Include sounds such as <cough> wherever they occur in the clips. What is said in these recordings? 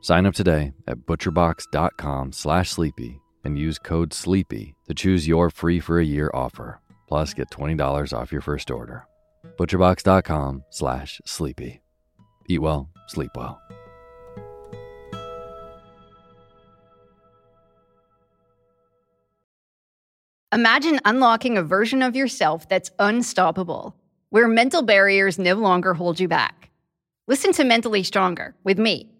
Sign up today at butcherbox.com slash sleepy and use code SLEEPY to choose your free for a year offer. Plus, get $20 off your first order. butcherbox.com slash sleepy. Eat well, sleep well. Imagine unlocking a version of yourself that's unstoppable, where mental barriers no longer hold you back. Listen to Mentally Stronger with me,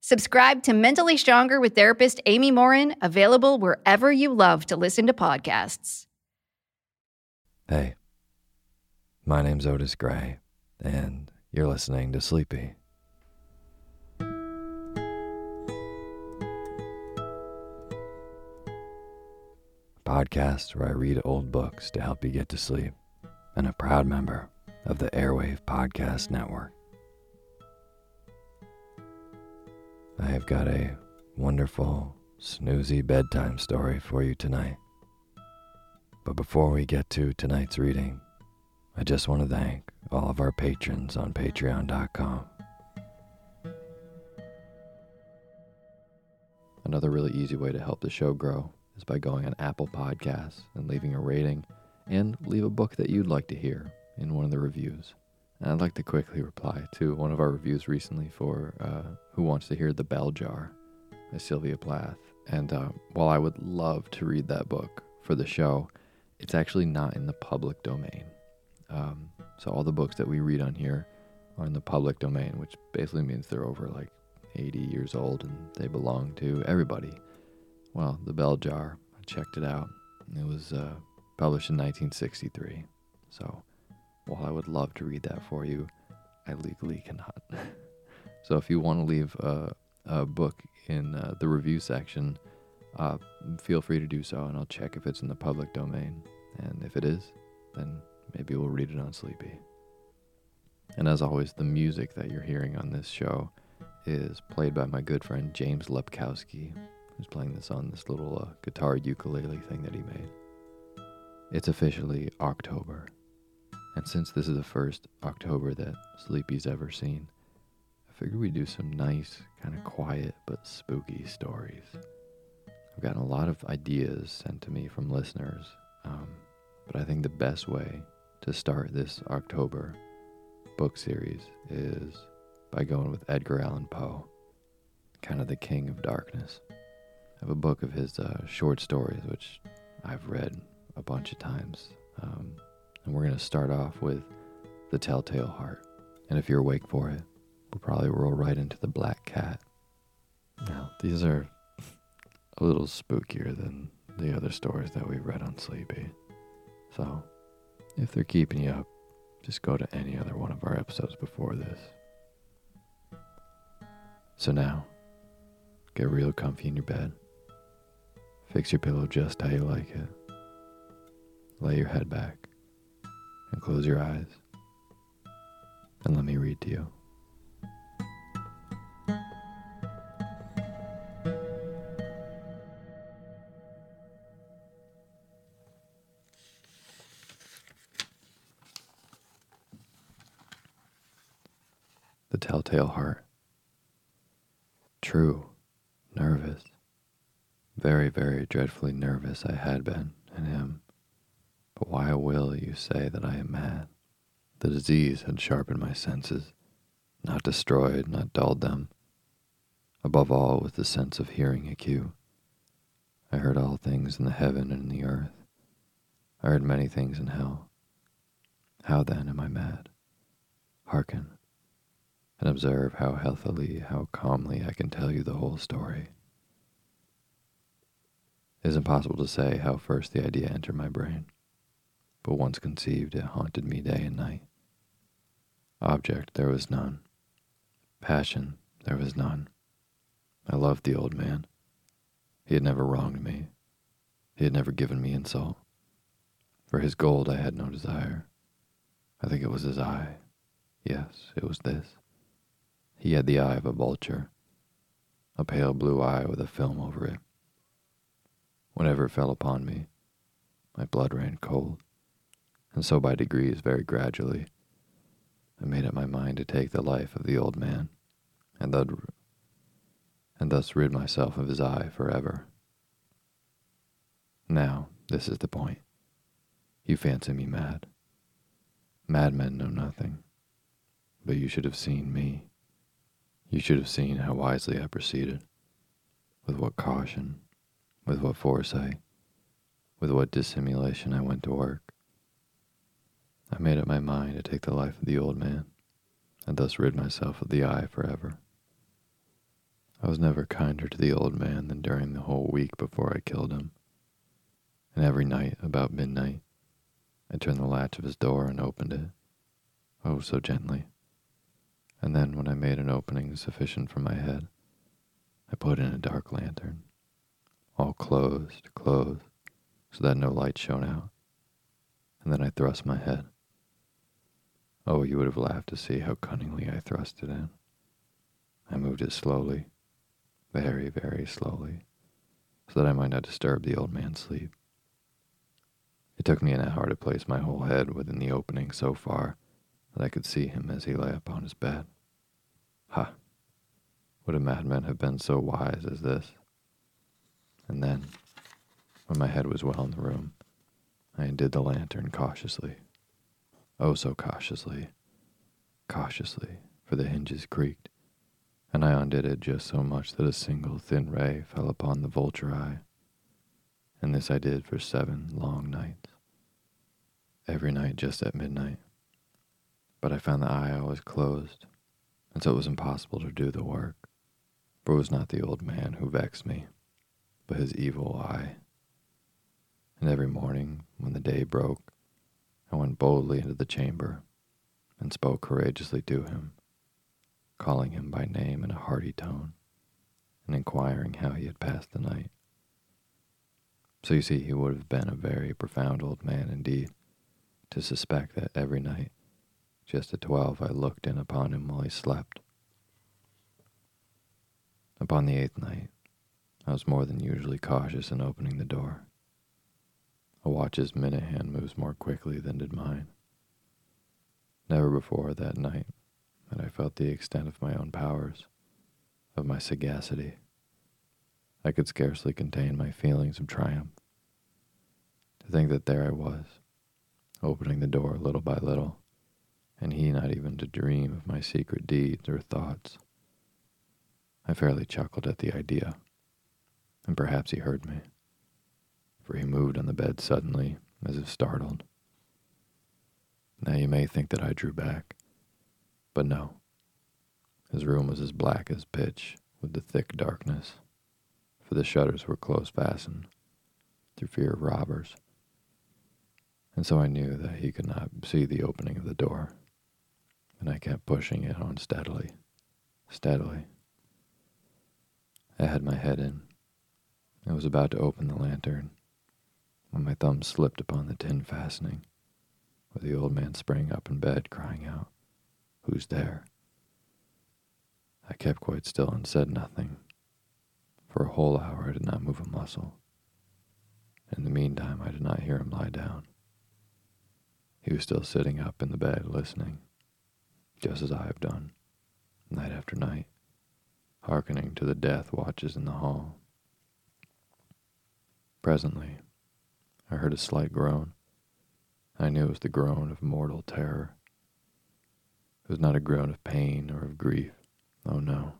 Subscribe to Mentally Stronger with therapist Amy Morin, available wherever you love to listen to podcasts. Hey, my name's Otis Gray, and you're listening to Sleepy. Podcast where I read old books to help you get to sleep, and a proud member of the Airwave Podcast Network. I have got a wonderful, snoozy bedtime story for you tonight. But before we get to tonight's reading, I just want to thank all of our patrons on patreon.com. Another really easy way to help the show grow is by going on Apple Podcasts and leaving a rating and leave a book that you'd like to hear in one of the reviews. And I'd like to quickly reply to one of our reviews recently for uh, Who Wants to Hear the Bell Jar by Sylvia Plath. And uh, while I would love to read that book for the show, it's actually not in the public domain. Um, so all the books that we read on here are in the public domain, which basically means they're over like 80 years old and they belong to everybody. Well, The Bell Jar, I checked it out. It was uh, published in 1963. So while I would love to read that for you, I legally cannot. <laughs> so if you want to leave a, a book in uh, the review section, uh, feel free to do so, and I'll check if it's in the public domain. And if it is, then maybe we'll read it on Sleepy. And as always, the music that you're hearing on this show is played by my good friend James Lepkowski, who's playing this on this little uh, guitar ukulele thing that he made. It's officially October, and since this is the first October that Sleepy's ever seen, I figured we'd do some nice, kind of quiet but spooky stories. I've gotten a lot of ideas sent to me from listeners, um, but I think the best way to start this October book series is by going with Edgar Allan Poe, kind of the king of darkness. I have a book of his uh, short stories, which I've read a bunch of times. Um, and we're going to start off with The Telltale Heart. And if you're awake for it, we'll probably roll right into The Black Cat. Now, these are a little spookier than the other stories that we've read on Sleepy. So, if they're keeping you up, just go to any other one of our episodes before this. So now, get real comfy in your bed. Fix your pillow just how you like it. Lay your head back and close your eyes. And let me read to you. The Telltale Heart. True, nervous. Very, very dreadfully nervous I had been, and am. Why will you say that I am mad? The disease had sharpened my senses, not destroyed, not dulled them. Above all with the sense of hearing acute. I heard all things in the heaven and in the earth. I heard many things in hell. How then am I mad? Hearken, and observe how healthily, how calmly I can tell you the whole story. It is impossible to say how first the idea entered my brain but once conceived, it haunted me day and night. Object there was none. Passion there was none. I loved the old man. He had never wronged me. He had never given me insult. For his gold I had no desire. I think it was his eye. Yes, it was this. He had the eye of a vulture, a pale blue eye with a film over it. Whenever it fell upon me, my blood ran cold and so by degrees, very gradually, I made up my mind to take the life of the old man, and, thus, and thus rid myself of his eye forever. Now, this is the point. You fancy me mad. Madmen know nothing. But you should have seen me. You should have seen how wisely I proceeded, with what caution, with what foresight, with what dissimulation I went to work. I made up my mind to take the life of the old man, and thus rid myself of the eye forever. I was never kinder to the old man than during the whole week before I killed him. And every night, about midnight, I turned the latch of his door and opened it, oh, so gently. And then, when I made an opening sufficient for my head, I put in a dark lantern, all closed, closed, so that no light shone out. And then I thrust my head Oh, you would have laughed to see how cunningly I thrust it in. I moved it slowly, very, very slowly, so that I might not disturb the old man's sleep. It took me an hour to place my whole head within the opening so far that I could see him as he lay upon his bed. Ha! Would a madman have been so wise as this? And then, when my head was well in the room, I undid the lantern cautiously. Oh, so cautiously, cautiously, for the hinges creaked, and I undid it just so much that a single thin ray fell upon the vulture eye. And this I did for seven long nights. Every night just at midnight. But I found the eye always closed, and so it was impossible to do the work. For it was not the old man who vexed me, but his evil eye. And every morning, when the day broke, I went boldly into the chamber and spoke courageously to him, calling him by name in a hearty tone and inquiring how he had passed the night. So you see, he would have been a very profound old man indeed to suspect that every night, just at twelve, I looked in upon him while he slept. Upon the eighth night, I was more than usually cautious in opening the door. A watch's minute hand moves more quickly than did mine. Never before that night had I felt the extent of my own powers, of my sagacity. I could scarcely contain my feelings of triumph. To think that there I was, opening the door little by little, and he not even to dream of my secret deeds or thoughts. I fairly chuckled at the idea, and perhaps he heard me, for he moved on the bed suddenly, as if startled. Now you may think that I drew back, but no. His room was as black as pitch with the thick darkness, for the shutters were close fastened through fear of robbers. And so I knew that he could not see the opening of the door, and I kept pushing it on steadily, steadily. I had my head in. I was about to open the lantern when my thumb slipped upon the tin fastening, where the old man sprang up in bed, crying out, Who's there? I kept quite still and said nothing. For a whole hour I did not move a muscle. In the meantime, I did not hear him lie down. He was still sitting up in the bed listening, just as I have done, night after night, hearkening to the death watches in the hall. Presently, I heard a slight groan. I knew it was the groan of mortal terror. It was not a groan of pain or of grief. Oh no.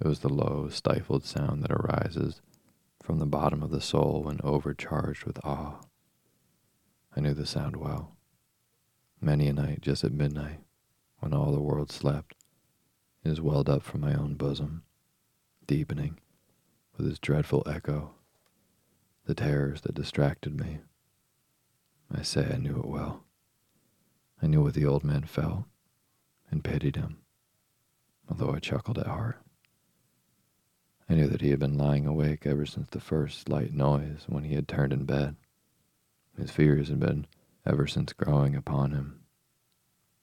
It was the low, stifled sound that arises from the bottom of the soul when overcharged with awe. I knew the sound well. Many a night, just at midnight, when all the world slept, it has welled up from my own bosom, deepening with its dreadful echo the terrors that distracted me. I say I knew it well. I knew what the old man felt and pitied him, although I chuckled at heart. I knew that he had been lying awake ever since the first slight noise when he had turned in bed. His fears had been ever since growing upon him.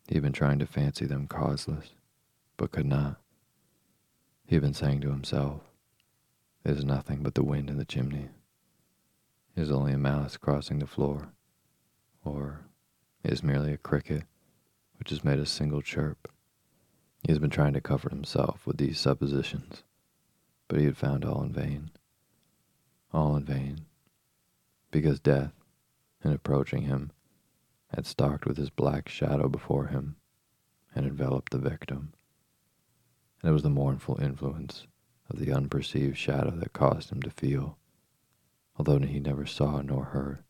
He had been trying to fancy them causeless, but could not. He had been saying to himself, It is nothing but the wind in the chimney. Is only a mouse crossing the floor, or is merely a cricket which has made a single chirp. He has been trying to comfort himself with these suppositions, but he had found all in vain. All in vain, because death, in approaching him, had stalked with his black shadow before him and enveloped the victim. And it was the mournful influence of the unperceived shadow that caused him to feel, although he never saw nor heard,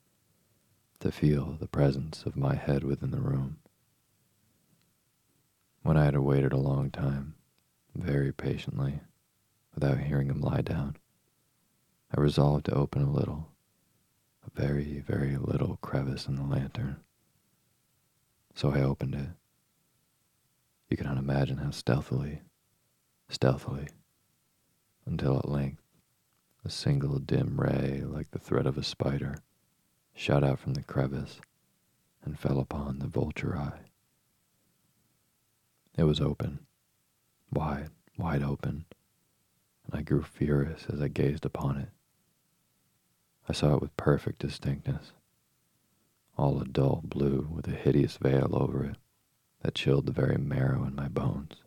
to feel the presence of my head within the room. When I had waited a long time, very patiently, without hearing him lie down, I resolved to open a little, a very, very little crevice in the lantern. So I opened it. You cannot imagine how stealthily, stealthily, until at length a single dim ray, like the thread of a spider, shot out from the crevice and fell upon the vulture eye. It was open, wide, wide open, and I grew furious as I gazed upon it. I saw it with perfect distinctness, all a dull blue with a hideous veil over it that chilled the very marrow in my bones.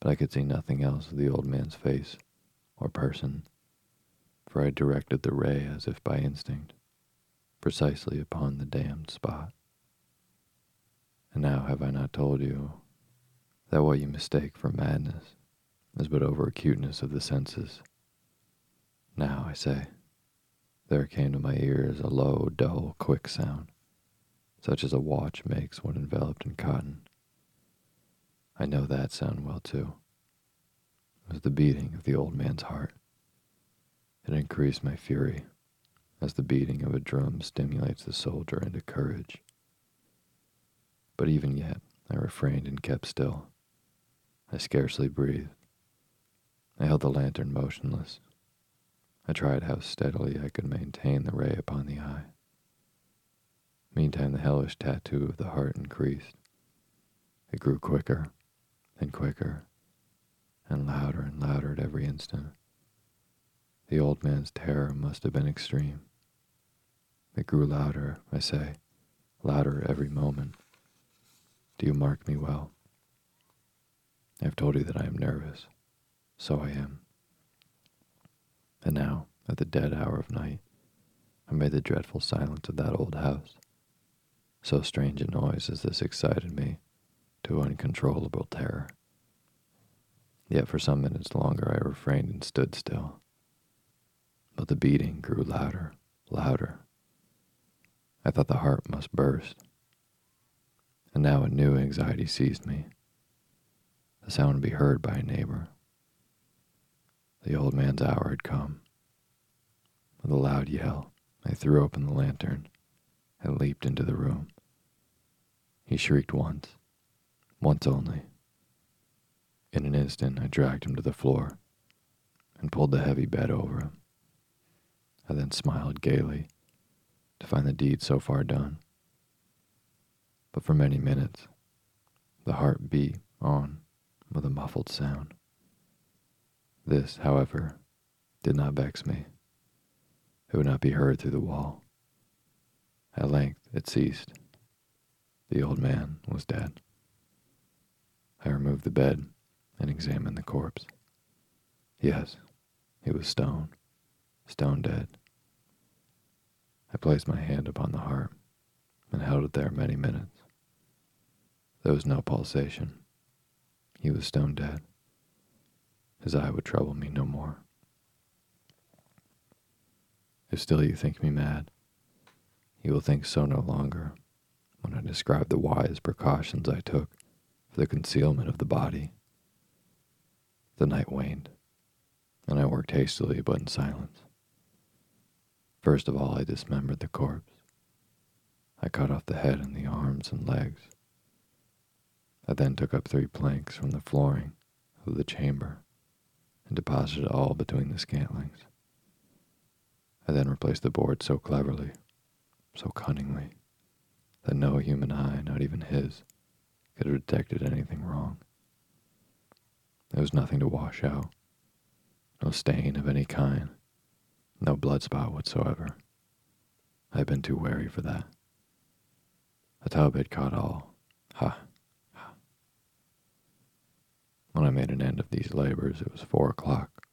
But I could see nothing else of the old man's face or person for I directed the ray as if by instinct, precisely upon the damned spot. And now have I not told you that what you mistake for madness is but over acuteness of the senses? Now, I say, there came to my ears a low, dull, quick sound, such as a watch makes when enveloped in cotton. I know that sound well, too. It was the beating of the old man's heart. It increased my fury, as the beating of a drum stimulates the soldier into courage. But even yet, I refrained and kept still. I scarcely breathed. I held the lantern motionless. I tried how steadily I could maintain the ray upon the eye. Meantime, the hellish tattoo of the heart increased. It grew quicker and quicker and louder and louder at every instant. The old man's terror must have been extreme. It grew louder, I say, louder every moment. Do you mark me well? I have told you that I am nervous. So I am. And now, at the dead hour of night, amid the dreadful silence of that old house, so strange a noise as this excited me to uncontrollable terror. Yet for some minutes longer I refrained and stood still. But the beating grew louder, louder. I thought the heart must burst. And now a new anxiety seized me. The sound would be heard by a neighbor. The old man's hour had come. With a loud yell, I threw open the lantern and leaped into the room. He shrieked once, once only. In an instant, I dragged him to the floor and pulled the heavy bed over him. I then smiled gaily to find the deed so far done. But for many minutes, the heart beat on with a muffled sound. This, however, did not vex me. It would not be heard through the wall. At length it ceased. The old man was dead. I removed the bed and examined the corpse. Yes, he was stone, stone dead. I placed my hand upon the heart and held it there many minutes. There was no pulsation. He was stone dead. His eye would trouble me no more. If still you think me mad, you will think so no longer when I describe the wise precautions I took for the concealment of the body. The night waned, and I worked hastily but in silence. First of all, I dismembered the corpse. I cut off the head and the arms and legs. I then took up three planks from the flooring of the chamber and deposited all between the scantlings. I then replaced the board so cleverly, so cunningly, that no human eye, not even his, could have detected anything wrong. There was nothing to wash out, no stain of any kind, no blood spot whatsoever. I had been too wary for that. The tub had caught all. Ha, ha. When I made an end of these labors, it was four o'clock,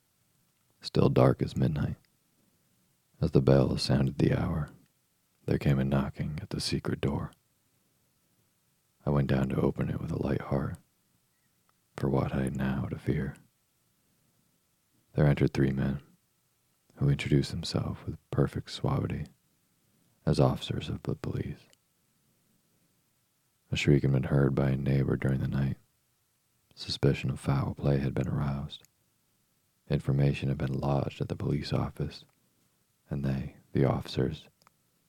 still dark as midnight. As the bell sounded the hour, there came a knocking at the secret door. I went down to open it with a light heart, for what I had now to fear. There entered three men, who introduced themselves with perfect suavity as officers of the police. A shriek had been heard by a neighbor during the night. Suspicion of foul play had been aroused. Information had been lodged at the police office, and they, the officers,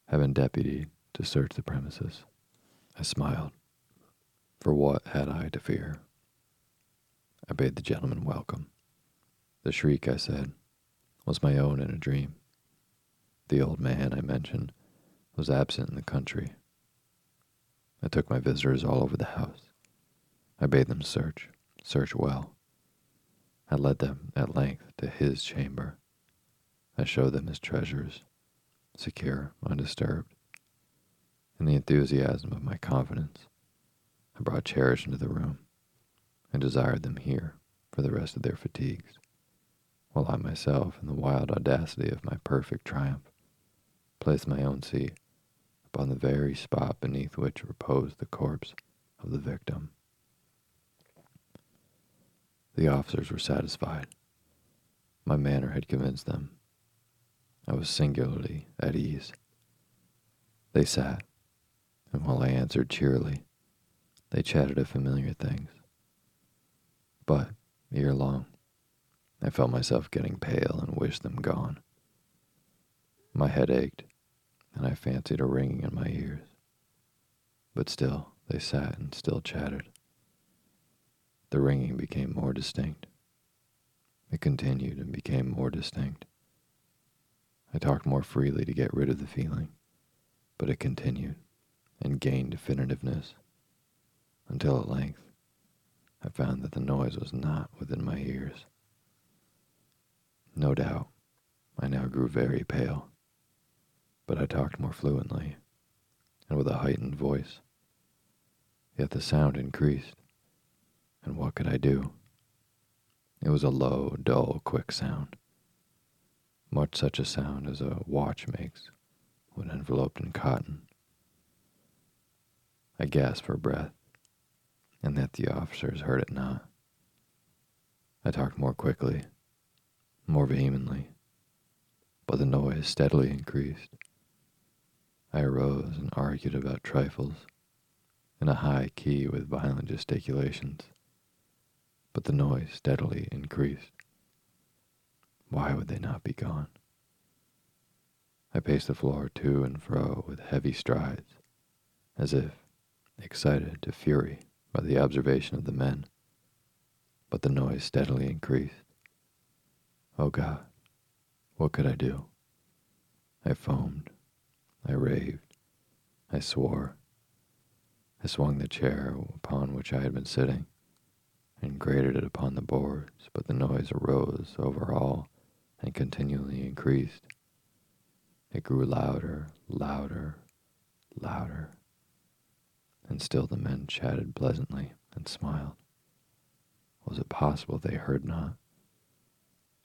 had been deputied to search the premises. I smiled, for what had I to fear? I bade the gentleman welcome. The shriek, I said, was my own in a dream. The old man I mentioned was absent in the country. I took my visitors all over the house. I bade them search, search well. I led them at length to his chamber. I showed them his treasures, secure, undisturbed. In the enthusiasm of my confidence, I brought Cherish into the room and desired them here for the rest of their fatigues. While I myself, in the wild audacity of my perfect triumph, placed my own seat upon the very spot beneath which reposed the corpse of the victim. The officers were satisfied. My manner had convinced them. I was singularly at ease. They sat, and while I answered cheerily, they chatted of familiar things. But, ere long, I felt myself getting pale and wished them gone. My head ached, and I fancied a ringing in my ears. But still they sat and still chattered. The ringing became more distinct. It continued and became more distinct. I talked more freely to get rid of the feeling, but it continued and gained definitiveness until at length I found that the noise was not within my ears. No doubt, I now grew very pale, but I talked more fluently and with a heightened voice. Yet the sound increased, and what could I do? It was a low, dull, quick sound, much such a sound as a watch makes when enveloped in cotton. I gasped for breath, and that the officers heard it not. I talked more quickly, more vehemently, but the noise steadily increased. I arose and argued about trifles in a high key with violent gesticulations, but the noise steadily increased. Why would they not be gone? I paced the floor to and fro with heavy strides, as if excited to fury by the observation of the men, but the noise steadily increased. Oh God, what could I do? I foamed, I raved, I swore. I swung the chair upon which I had been sitting and grated it upon the boards, but the noise arose over all and continually increased. It grew louder, louder, louder and still the men chatted pleasantly and smiled. Was it possible they heard not?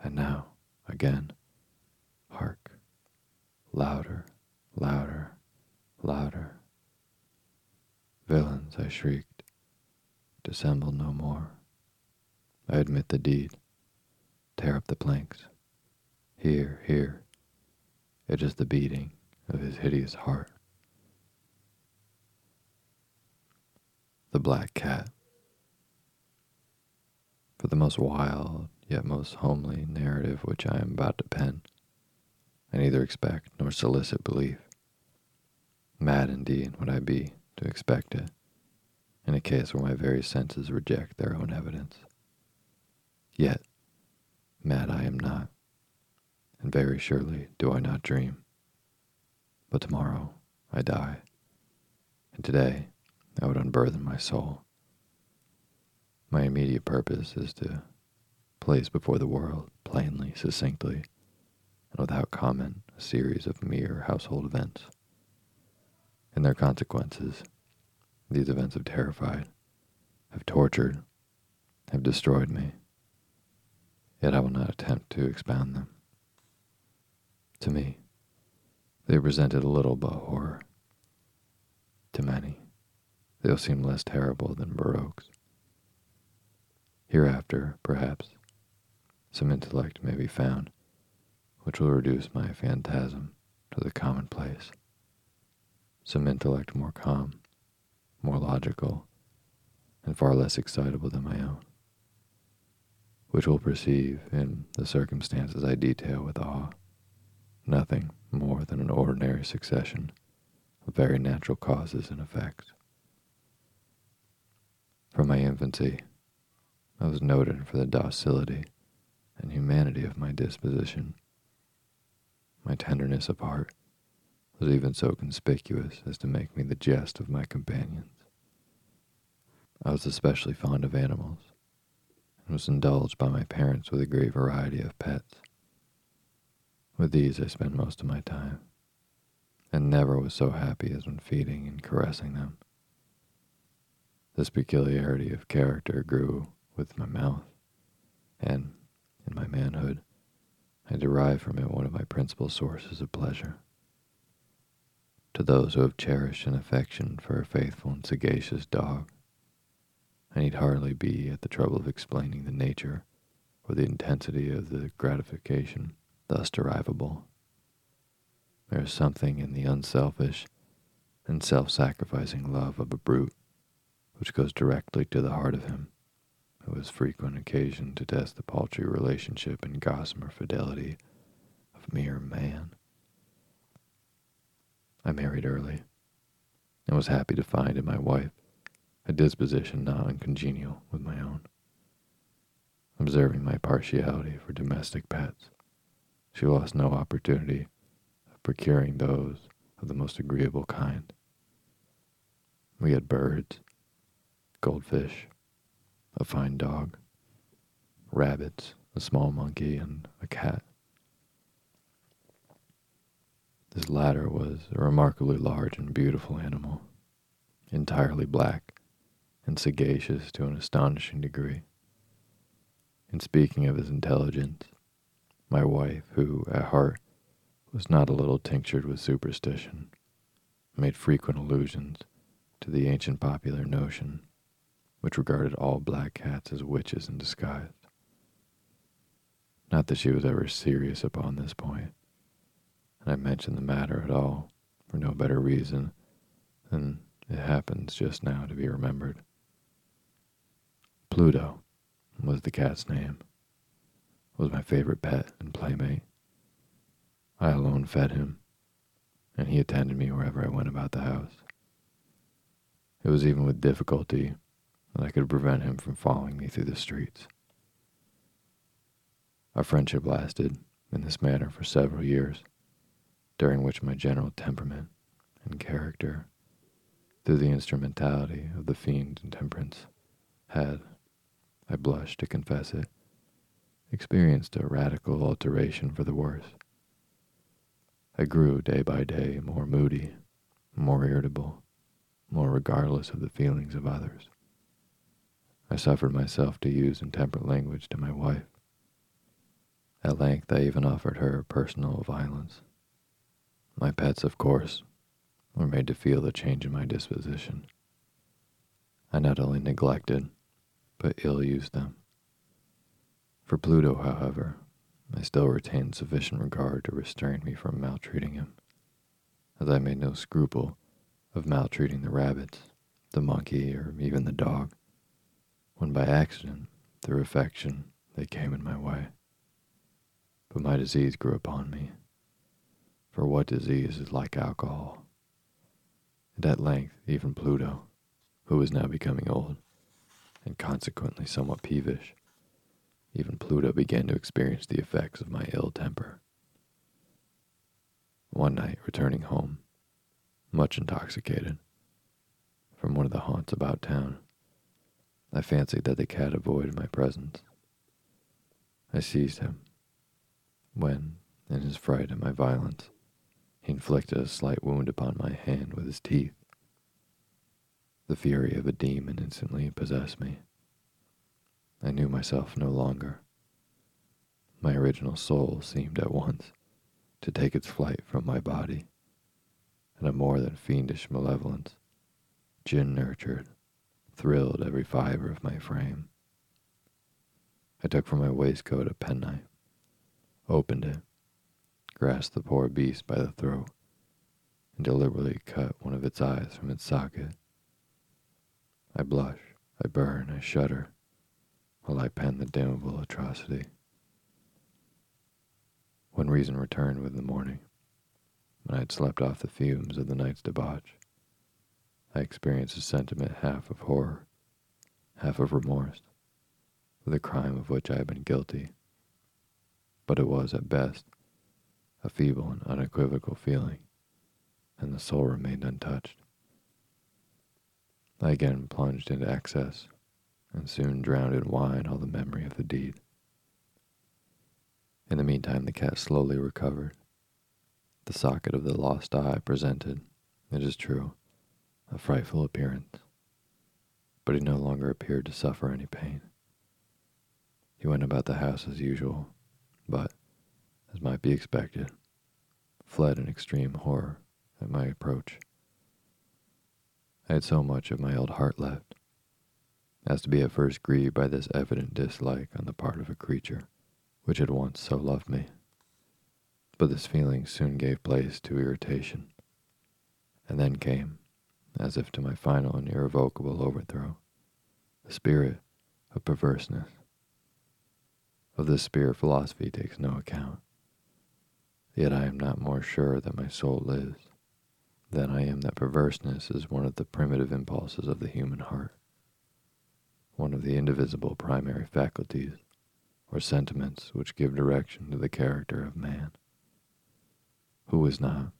And now, again, hark, louder, louder, louder. Villains, I shrieked, dissemble no more. I admit the deed. Tear up the planks. Here, here. It is the beating of his hideous heart. The Black Cat. For the most wild, yet most homely narrative which I am about to pen, I neither expect nor solicit belief. Mad indeed would I be to expect it, in a case where my very senses reject their own evidence. Yet, mad I am not, and very surely do I not dream. But tomorrow I die, and today I would unburthen my soul. My immediate purpose is to place before the world, plainly, succinctly, and without comment, a series of mere household events. In their consequences, these events have terrified, have tortured, have destroyed me. Yet I will not attempt to expound them. To me, they presented a little but horror. To many, they'll seem less terrible than Baroque's. Hereafter, perhaps, some intellect may be found which will reduce my phantasm to the commonplace. Some intellect more calm, more logical, and far less excitable than my own, which will perceive in the circumstances I detail with awe nothing more than an ordinary succession of very natural causes and effects. From my infancy, I was noted for the docility and humanity of my disposition. My tenderness of heart was even so conspicuous as to make me the jest of my companions. I was especially fond of animals, and was indulged by my parents with a great variety of pets. With these I spent most of my time, and never was so happy as when feeding and caressing them. This peculiarity of character grew with my mouth, and, in my manhood, I derive from it one of my principal sources of pleasure. To those who have cherished an affection for a faithful and sagacious dog, I need hardly be at the trouble of explaining the nature or the intensity of the gratification thus derivable. There is something in the unselfish and self sacrificing love of a brute which goes directly to the heart of him who was frequent occasion to test the paltry relationship and gossamer fidelity of mere man. I married early and was happy to find in my wife a disposition not uncongenial with my own. Observing my partiality for domestic pets, she lost no opportunity of procuring those of the most agreeable kind. We had birds, goldfish, a fine dog, rabbits, a small monkey, and a cat. This latter was a remarkably large and beautiful animal, entirely black and sagacious to an astonishing degree. In speaking of his intelligence, my wife, who at heart was not a little tinctured with superstition, made frequent allusions to the ancient popular notion, which regarded all black cats as witches in disguise. Not that she was ever serious upon this point, and I mention the matter at all for no better reason than it happens just now to be remembered. Pluto was the cat's name, was my favorite pet and playmate. I alone fed him, and he attended me wherever I went about the house. It was even with difficulty that I could prevent him from following me through the streets. Our friendship lasted in this manner for several years, during which my general temperament and character, through the instrumentality of the fiend intemperance, had, I blush to confess it, experienced a radical alteration for the worse. I grew day by day more moody, more irritable, more regardless of the feelings of others. I suffered myself to use intemperate language to my wife. At length, I even offered her personal violence. My pets, of course, were made to feel the change in my disposition. I not only neglected, but ill used them. For Pluto, however, I still retained sufficient regard to restrain me from maltreating him, as I made no scruple of maltreating the rabbits, the monkey, or even the dog, when by accident, through affection, they came in my way. But my disease grew upon me, for what disease is like alcohol? And at length, even Pluto, who was now becoming old, and consequently somewhat peevish, even Pluto began to experience the effects of my ill temper. One night, returning home, much intoxicated, from one of the haunts about town, I fancied that the cat avoided my presence. I seized him, when, in his fright at my violence, he inflicted a slight wound upon my hand with his teeth. The fury of a demon instantly possessed me. I knew myself no longer. My original soul seemed at once to take its flight from my body, and a more than fiendish malevolence, gin nurtured, thrilled every fiber of my frame. I took from my waistcoat a penknife, opened it, grasped the poor beast by the throat, and deliberately cut one of its eyes from its socket. I blush, I burn, I shudder, while I pen the damnable atrocity. When reason returned with the morning, when I had slept off the fumes of the night's debauch, I experienced a sentiment half of horror, half of remorse, for the crime of which I had been guilty, but it was at best a feeble and unequivocal feeling, and the soul remained untouched. I again plunged into excess and soon drowned in wine all the memory of the deed. In the meantime, the cat slowly recovered. The socket of the lost eye presented, it is true, a frightful appearance, but he no longer appeared to suffer any pain. He went about the house as usual, but, as might be expected, fled in extreme horror at my approach. I had so much of my old heart left as to be at first grieved by this evident dislike on the part of a creature which had once so loved me. But this feeling soon gave place to irritation, and then came, as if to my final and irrevocable overthrow, the spirit of perverseness. Of this spirit philosophy takes no account. Yet I am not more sure that my soul lives than I am that perverseness is one of the primitive impulses of the human heart, one of the indivisible primary faculties or sentiments which give direction to the character of man. Who is not,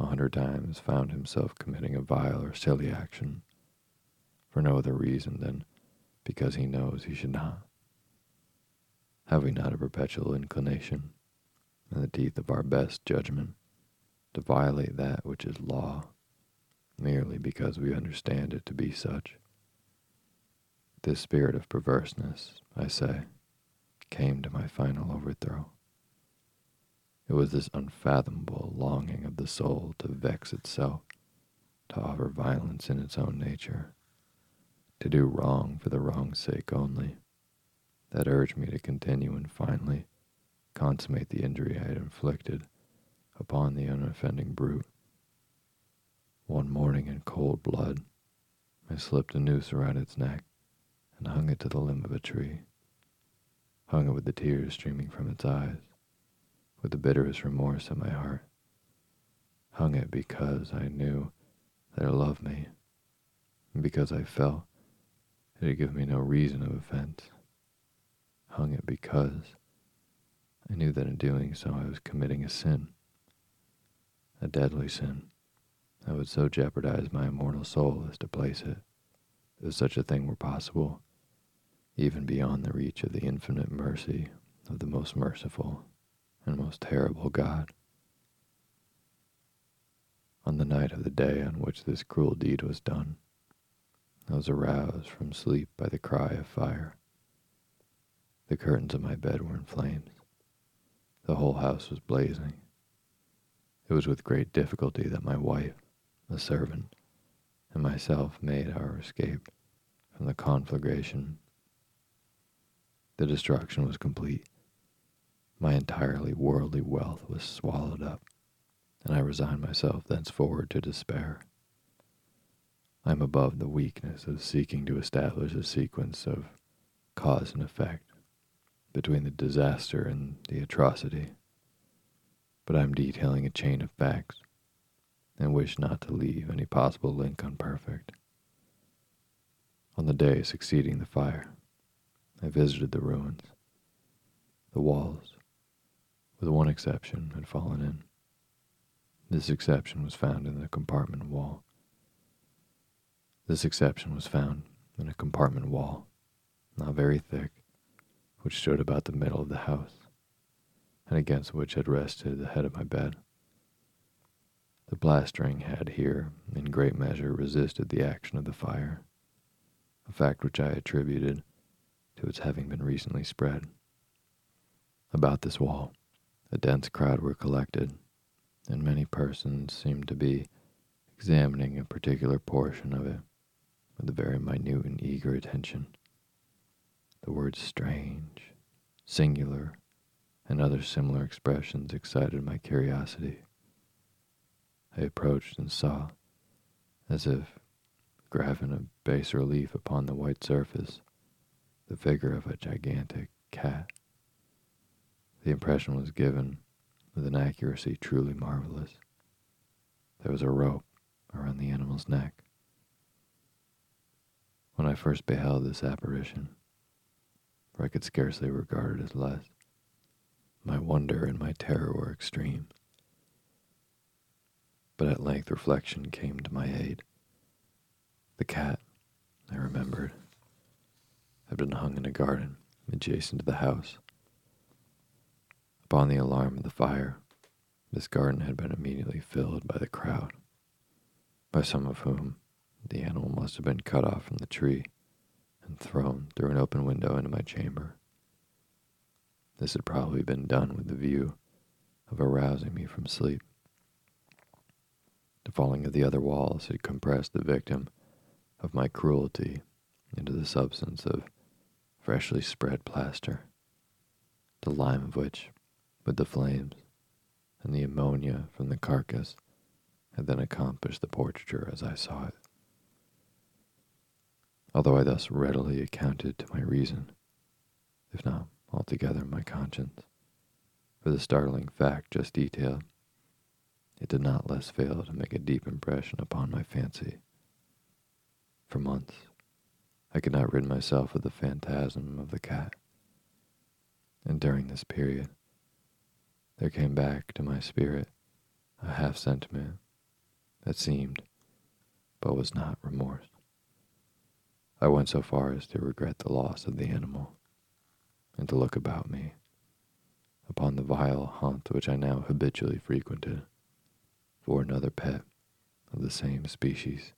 a hundred times, found himself committing a vile or silly action for no other reason than because he knows he should not? Have we not a perpetual inclination, in the teeth of our best judgment, to violate that which is law, merely because we understand it to be such? This spirit of perverseness, I say, came to my final overthrow. It was this unfathomable longing of the soul to vex itself, to offer violence in its own nature, to do wrong for the wrong's sake only, that urged me to continue and finally consummate the injury I had inflicted upon the unoffending brute. One morning in cold blood, I slipped a noose around its neck and hung it to the limb of a tree hung it with the tears streaming from its eyes, with the bitterest remorse in my heart. Hung it because I knew that it loved me, and because I felt it had given me no reason of offense. Hung it because I knew that in doing so I was committing a sin, a deadly sin that would so jeopardize my immortal soul as to place it, if such a thing were possible, even beyond the reach of the infinite mercy of the most merciful and most terrible God. On the night of the day on which this cruel deed was done, I was aroused from sleep by the cry of fire. The curtains of my bed were in flames. The whole house was blazing. It was with great difficulty that my wife, the servant, and myself made our escape from the conflagration the destruction was complete. My entirely worldly wealth was swallowed up, and I resigned myself thenceforward to despair. I am above the weakness of seeking to establish a sequence of cause and effect between the disaster and the atrocity, but I am detailing a chain of facts and wish not to leave any possible link unperfect. On the day succeeding the fire, I visited the ruins. The walls, with one exception, had fallen in. This exception was found in the compartment wall. This exception was found in a compartment wall, not very thick, which stood about the middle of the house, and against which had rested the head of my bed. The plastering had here, in great measure, resisted the action of the fire, a fact which I attributed to its having been recently spread. About this wall, a dense crowd were collected, and many persons seemed to be examining a particular portion of it with a very minute and eager attention. The words strange, singular, and other similar expressions excited my curiosity. I approached and saw, as if graven a bas relief upon the white surface, the figure of a gigantic cat. The impression was given with an accuracy truly marvelous. There was a rope around the animal's neck. When I first beheld this apparition, for I could scarcely regard it as less, My wonder and my terror were extreme. But at length reflection came to my aid. The cat, I remembered, had been hung in a garden adjacent to the house. Upon the alarm of the fire, this garden had been immediately filled by the crowd, by some of whom the animal must have been cut off from the tree and thrown through an open window into my chamber. This had probably been done with the view of arousing me from sleep. The falling of the other walls had compressed the victim of my cruelty into the substance of freshly spread plaster, the lime of which, with the flames and the ammonia from the carcass, had then accomplished the portraiture as I saw it. Although I thus readily accounted to my reason, if not altogether my conscience, for the startling fact just detailed, it did not less fail to make a deep impression upon my fancy. For months, I could not rid myself of the phantasm of the cat, and during this period, there came back to my spirit a half sentiment that seemed, but was not remorse. I went so far as to regret the loss of the animal, and to look about me upon the vile haunt which I now habitually frequented for another pet of the same species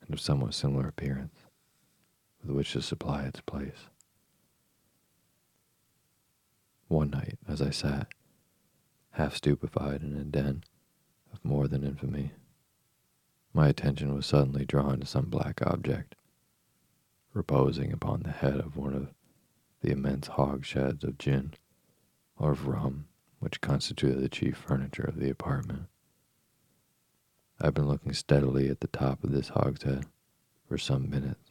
and of somewhat similar appearance with which to supply its place. One night, as I sat, half stupefied in a den of more than infamy, my attention was suddenly drawn to some black object reposing upon the head of one of the immense hogsheads of gin or of rum which constituted the chief furniture of the apartment. I had been looking steadily at the top of this hogshead for some minutes,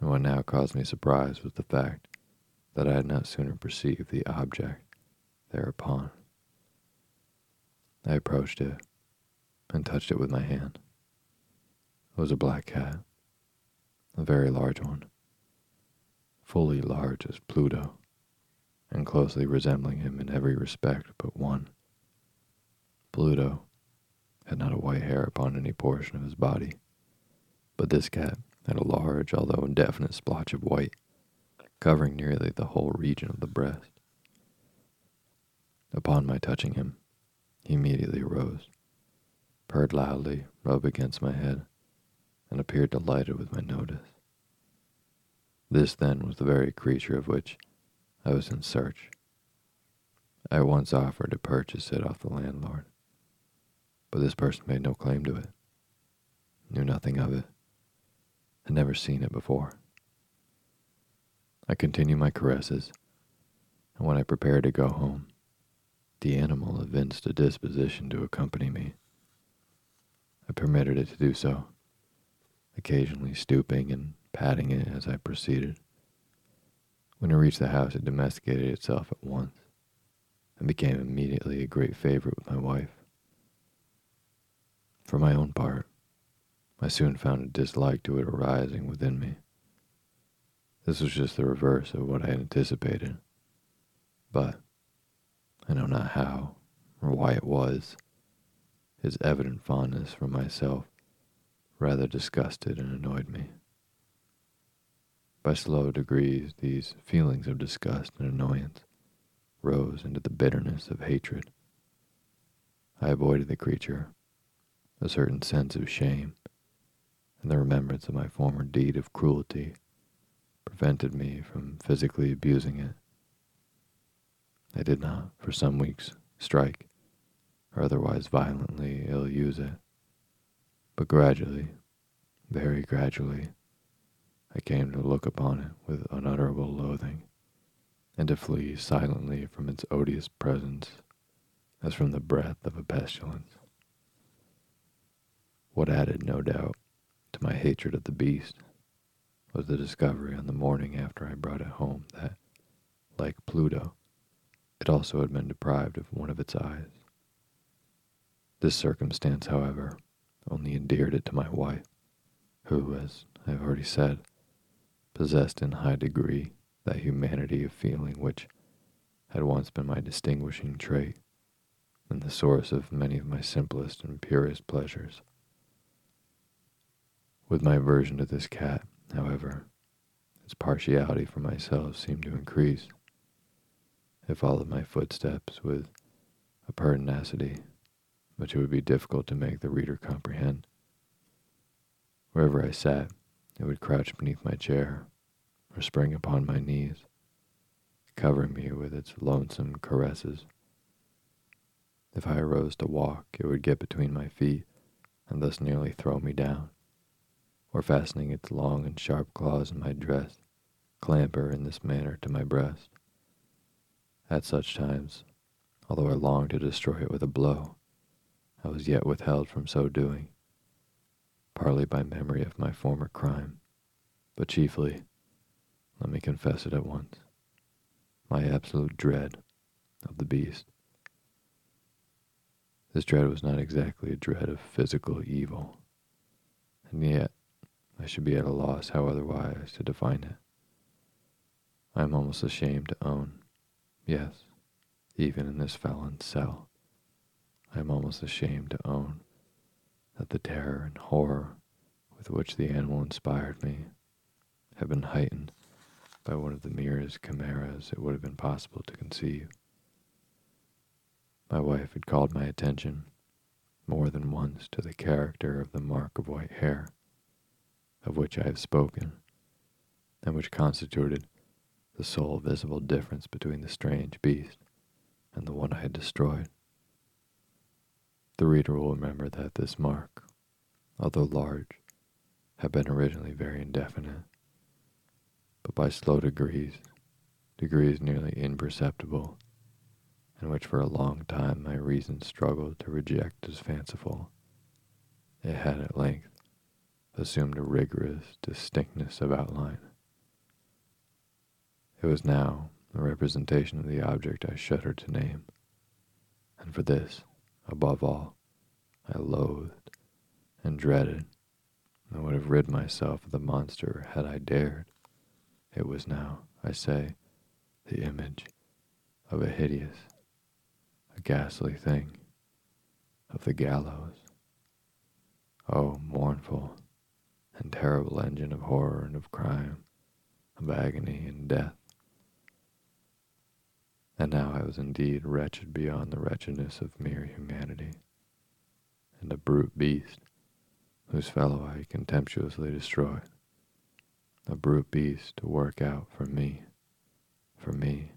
and what now caused me surprise was the fact that I had not sooner perceived the object thereupon. I approached it and touched it with my hand. It was a black cat, a very large one, fully large as Pluto, and closely resembling him in every respect but one. Pluto had not a white hair upon any portion of his body, but this cat had a large, although indefinite, splotch of white, covering nearly the whole region of the breast. Upon my touching him, he immediately arose, purred loudly, rubbed against my head, and appeared delighted with my notice. This, then, was the very creature of which I was in search. I once offered to purchase it off the landlord, but this person made no claim to it, knew nothing of it, had never seen it before. I continued my caresses, and when I prepared to go home, the animal evinced a disposition to accompany me. I permitted it to do so, occasionally stooping and patting it as I proceeded. When it reached the house, it domesticated itself at once and became immediately a great favorite with my wife. For my own part, I soon found a dislike to it arising within me. This was just the reverse of what I had anticipated. But I know not how or why it was, his evident fondness for myself rather disgusted and annoyed me. By slow degrees, these feelings of disgust and annoyance rose into the bitterness of hatred. I avoided the creature. A certain sense of shame and the remembrance of my former deed of cruelty prevented me from physically abusing it. I did not, for some weeks, strike or otherwise violently ill use it. But gradually, very gradually, I came to look upon it with unutterable loathing, and to flee silently from its odious presence as from the breath of a pestilence. What added, no doubt, to my hatred of the beast was the discovery on the morning after I brought it home that, like Pluto, it also had been deprived of one of its eyes. This circumstance, however, only endeared it to my wife, who, as I have already said, possessed in high degree that humanity of feeling which had once been my distinguishing trait and the source of many of my simplest and purest pleasures. With my aversion to this cat, however, its partiality for myself seemed to increase. It followed my footsteps with a pertinacity which it would be difficult to make the reader comprehend. Wherever I sat, it would crouch beneath my chair or spring upon my knees, covering me with its lonesome caresses. If I arose to walk, it would get between my feet and thus nearly throw me down, or fastening its long and sharp claws in my dress, clamber in this manner to my breast. At such times, although I longed to destroy it with a blow, I was yet withheld from so doing, partly by memory of my former crime, but chiefly, let me confess it at once, my absolute dread of the beast. This dread was not exactly a dread of physical evil, and yet I should be at a loss how otherwise to define it. I am almost ashamed to own, yes, even in this felon's cell, I am almost ashamed to own that the terror and horror with which the animal inspired me have been heightened by one of the merest chimeras it would have been possible to conceive. My wife had called my attention more than once to the character of the mark of white hair, of which I have spoken, and which constituted the sole visible difference between the strange beast and the one I had destroyed. The reader will remember that this mark, although large, had been originally very indefinite, but by slow degrees, degrees nearly imperceptible, and which for a long time my reason struggled to reject as fanciful, it had at length assumed a rigorous distinctness of outline. It was now a representation of the object I shuddered to name, and for this Above all, I loathed and dreaded I would have rid myself of the monster had I dared. It was now, I say, the image of a hideous, a ghastly thing, of the gallows. Oh, mournful and terrible engine of horror and of crime, of agony and death. And now I was indeed wretched beyond the wretchedness of mere humanity, and a brute beast whose fellow I contemptuously destroyed. A brute beast to work out for me, for me,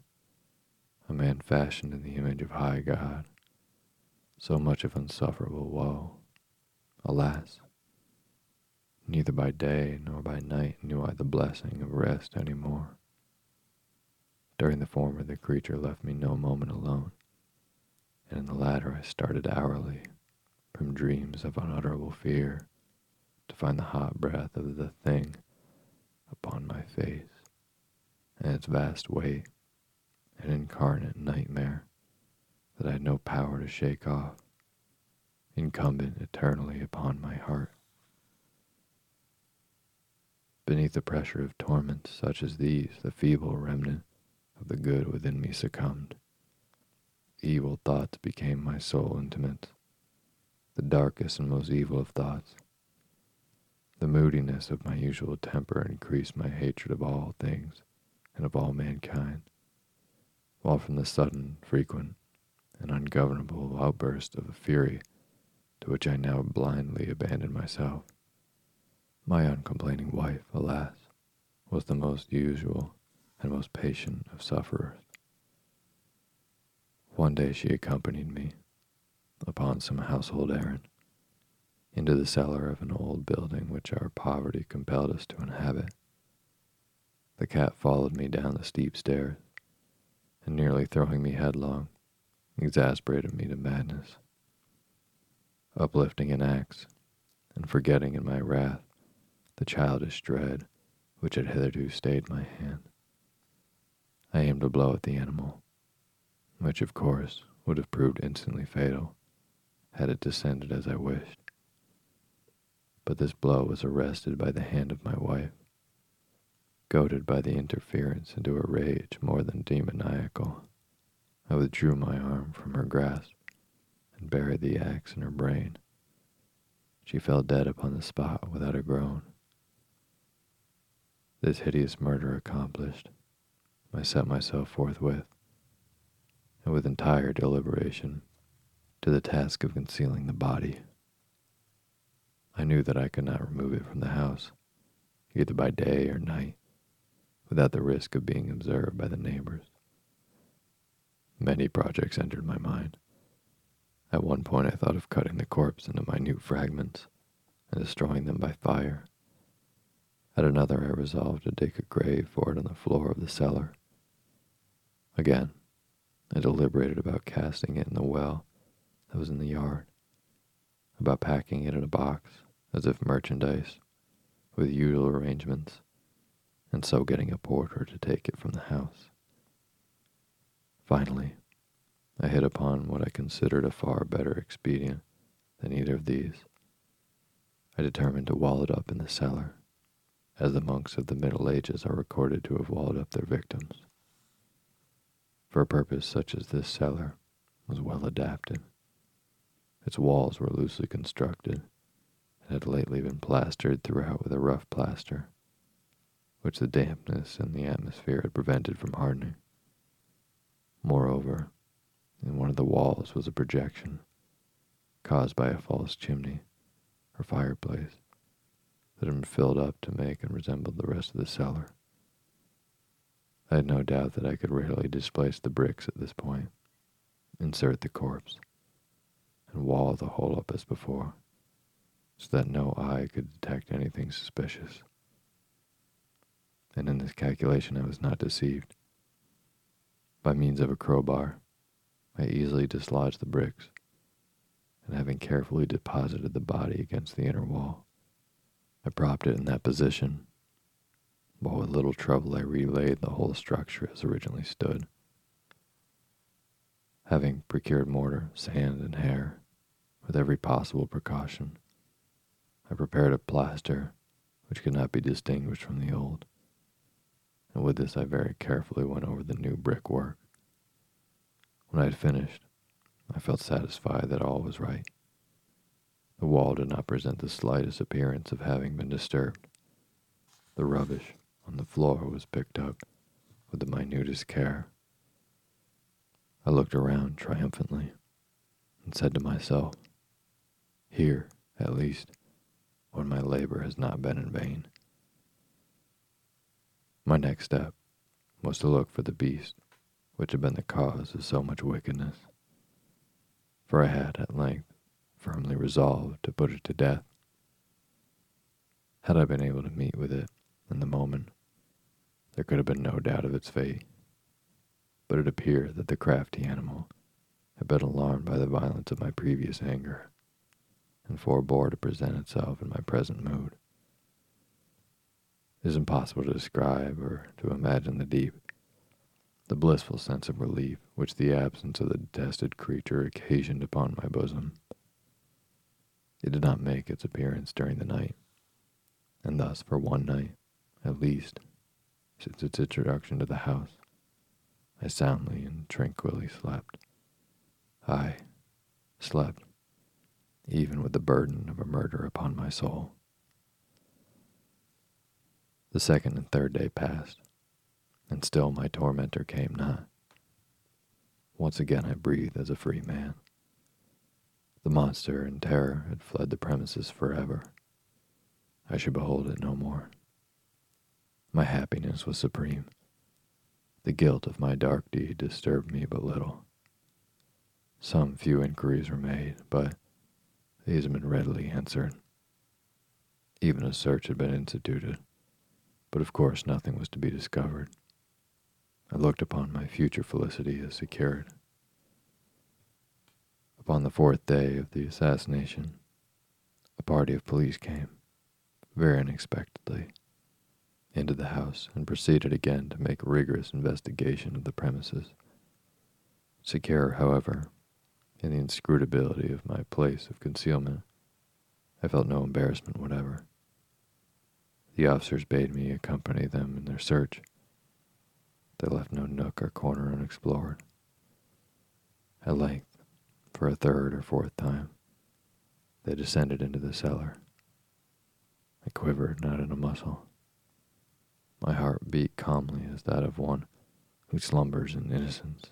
a man fashioned in the image of high God, so much of insufferable woe. Alas, neither by day nor by night knew I the blessing of rest any more. During the former, the creature left me no moment alone, and in the latter I started hourly from dreams of unutterable fear to find the hot breath of the thing upon my face and its vast weight, an incarnate nightmare that I had no power to shake off, incumbent eternally upon my heart. Beneath the pressure of torments such as these, the feeble remnant the good within me succumbed. Evil thoughts became my sole intimate, the darkest and most evil of thoughts. The moodiness of my usual temper increased my hatred of all things and of all mankind, while from the sudden, frequent, and ungovernable outburst of a fury to which I now blindly abandoned myself, my uncomplaining wife, alas, was the most usual and most patient of sufferers. One day she accompanied me, upon some household errand, into the cellar of an old building which our poverty compelled us to inhabit. The cat followed me down the steep stairs, and nearly throwing me headlong, exasperated me to madness. Uplifting an axe, and forgetting in my wrath the childish dread which had hitherto stayed my hand, I aimed a blow at the animal, which of course would have proved instantly fatal had it descended as I wished. But this blow was arrested by the hand of my wife, goaded by the interference into a rage more than demoniacal, I withdrew my arm from her grasp and buried the axe in her brain. She fell dead upon the spot without a groan. This hideous murder accomplished, I set myself forthwith, and with entire deliberation, to the task of concealing the body. I knew that I could not remove it from the house, either by day or night, without the risk of being observed by the neighbors. Many projects entered my mind. At one point, I thought of cutting the corpse into minute fragments and destroying them by fire. At another, I resolved to dig a grave for it on the floor of the cellar. Again, I deliberated about casting it in the well that was in the yard, about packing it in a box as if merchandise with usual arrangements, and so getting a porter to take it from the house. Finally, I hit upon what I considered a far better expedient than either of these. I determined to wall it up in the cellar, as the monks of the Middle Ages are recorded to have walled up their victims. For a purpose such as this cellar was well adapted. Its walls were loosely constructed and had lately been plastered throughout with a rough plaster, which the dampness and the atmosphere had prevented from hardening. Moreover, in one of the walls was a projection caused by a false chimney or fireplace that had been filled up to make and resemble the rest of the cellar. I had no doubt that I could readily displace the bricks at this point, insert the corpse, and wall the hole up as before so that no eye could detect anything suspicious. And in this calculation, I was not deceived. By means of a crowbar, I easily dislodged the bricks, and having carefully deposited the body against the inner wall, I propped it in that position, while with little trouble I relaid the whole structure as originally stood. Having procured mortar, sand, and hair, with every possible precaution, I prepared a plaster which could not be distinguished from the old, and with this I very carefully went over the new brickwork. When I had finished, I felt satisfied that all was right. The wall did not present the slightest appearance of having been disturbed. The rubbish on the floor was picked up with the minutest care. I looked around triumphantly and said to myself, Here, at least, when my labor has not been in vain. My next step was to look for the beast which had been the cause of so much wickedness, for I had at length firmly resolved to put it to death. Had I been able to meet with it in the moment, there could have been no doubt of its fate. But it appeared that the crafty animal had been alarmed by the violence of my previous anger and forbore to present itself in my present mood. It is impossible to describe or to imagine the deep, the blissful sense of relief which the absence of the detested creature occasioned upon my bosom. It did not make its appearance during the night, and thus for one night, at least, since its introduction to the house, I soundly and tranquilly slept. I slept even with the burden of a murder upon my soul. The second and third day passed, and still my tormentor came not. Once again I breathed as a free man. The monster in terror had fled the premises forever. I should behold it no more. My happiness was supreme. The guilt of my dark deed disturbed me but little. Some few inquiries were made, but these had been readily answered. Even a search had been instituted, but of course nothing was to be discovered. I looked upon my future felicity as secured. Upon the fourth day of the assassination, a party of police came, very unexpectedly, into the house and proceeded again to make rigorous investigation of the premises. Secure, however, in the inscrutability of my place of concealment, I felt no embarrassment whatever. The officers bade me accompany them in their search. They left no nook or corner unexplored. At length, for a third or fourth time, they descended into the cellar. I quivered not in a muscle. My heart beat calmly as that of one who slumbers in innocence.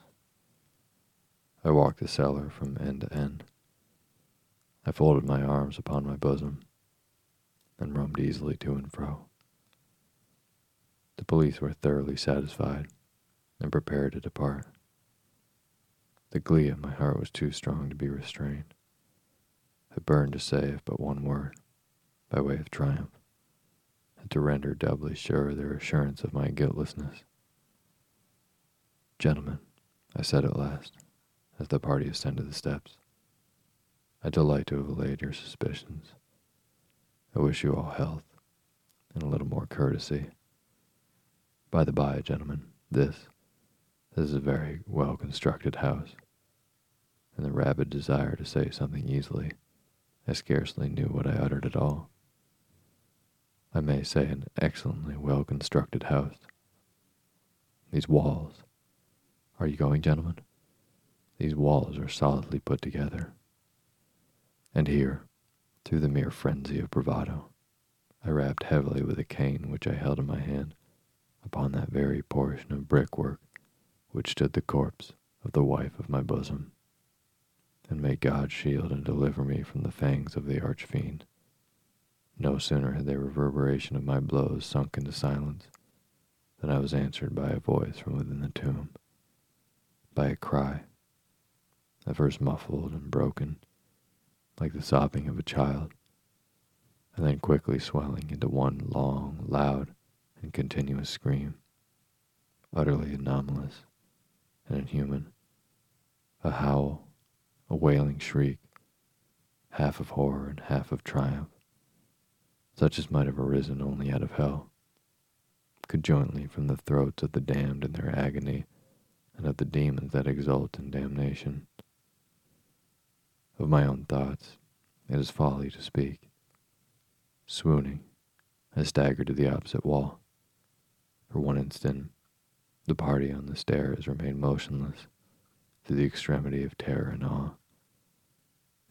I walked the cellar from end to end. I folded my arms upon my bosom and roamed easily to and fro. The police were thoroughly satisfied and prepared to depart. The glee of my heart was too strong to be restrained. I burned to say if but one word, by way of triumph, to render doubly sure their assurance of my guiltlessness. Gentlemen, I said at last, as the party ascended the steps, I delight to have allayed your suspicions. I wish you all health and a little more courtesy. By the by, gentlemen, this, this is a very well constructed house. In the rabid desire to say something easily, I scarcely knew what I uttered at all. I may say an excellently well constructed house. These walls. Are you going, gentlemen? These walls are solidly put together. And here, through the mere frenzy of bravado, I rapped heavily with a cane which I held in my hand upon that very portion of brickwork which stood the corpse of the wife of my bosom. And may God shield and deliver me from the fangs of the arch-fiend. No sooner had the reverberation of my blows sunk into silence than I was answered by a voice from within the tomb, by a cry, at first muffled and broken, like the sobbing of a child, and then quickly swelling into one long, loud, and continuous scream, utterly anomalous and inhuman, a howl, a wailing shriek, half of horror and half of triumph, such as might have arisen only out of hell, conjointly from the throats of the damned in their agony and of the demons that exult in damnation. Of my own thoughts, it is folly to speak. Swooning, I staggered to the opposite wall. For one instant, the party on the stairs remained motionless through the extremity of terror and awe.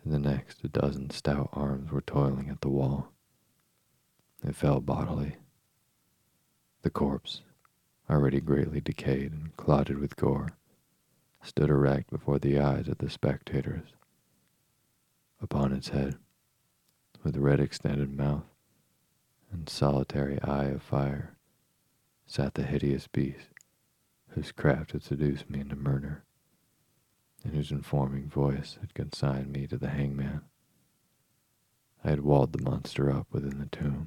In the next, a dozen stout arms were toiling at the wall. It fell bodily. The corpse, already greatly decayed and clotted with gore, stood erect before the eyes of the spectators. Upon its head, with red extended mouth and solitary eye of fire, sat the hideous beast whose craft had seduced me into murder, and whose informing voice had consigned me to the hangman. I had walled the monster up within the tomb.